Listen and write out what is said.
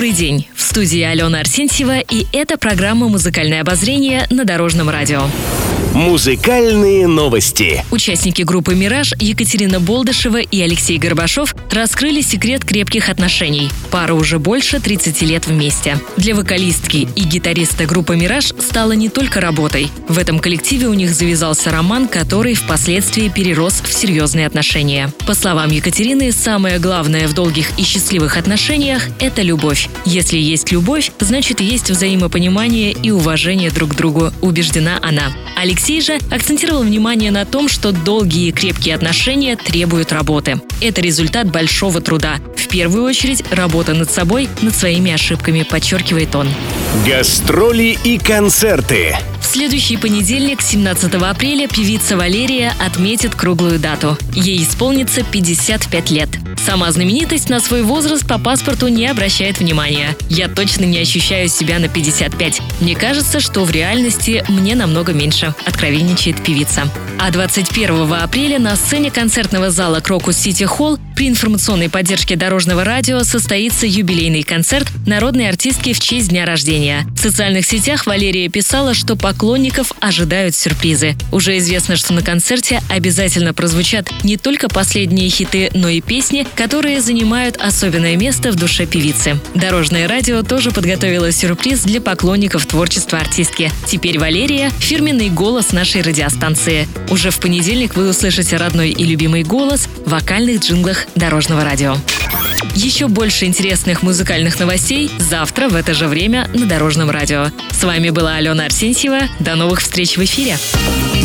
Добрый день! В студии Алена Арсентьева и это программа «Музыкальное обозрение» на Дорожном радио. Музыкальные новости. Участники группы «Мираж» Екатерина Болдышева и Алексей Горбашов раскрыли секрет крепких отношений. Пара уже больше 30 лет вместе. Для вокалистки и гитариста группы «Мираж» стало не только работой. В этом коллективе у них завязался роман, который впоследствии перерос в серьезные отношения. По словам Екатерины, самое главное в долгих и счастливых отношениях – это любовь. Если есть любовь, значит есть взаимопонимание и уважение друг к другу, убеждена она. Алексей же акцентировал внимание на том, что долгие и крепкие отношения требуют работы. Это результат большого труда. В первую очередь, работа над собой, над своими ошибками, подчеркивает он. Гастроли и концерты. В следующий понедельник, 17 апреля, певица Валерия отметит круглую дату. Ей исполнится 55 лет. Сама знаменитость на свой возраст по паспорту не обращает внимания. Я точно не ощущаю себя на 55. Мне кажется, что в реальности мне намного меньше, откровенничает певица. А 21 апреля на сцене концертного зала Крокус Сити Холл при информационной поддержке Дорожного радио состоится юбилейный концерт народной артистки в честь дня рождения. В социальных сетях Валерия писала, что поклонников ожидают сюрпризы. Уже известно, что на концерте обязательно прозвучат не только последние хиты, но и песни, которые занимают особенное место в душе певицы. Дорожное радио тоже подготовило сюрприз для поклонников творчества артистки. Теперь Валерия – фирменный голос нашей радиостанции. Уже в понедельник вы услышите родной и любимый голос в вокальных джинглах Дорожного радио. Еще больше интересных музыкальных новостей завтра в это же время на Дорожном радио. С вами была Алена Арсентьева. До новых встреч в эфире.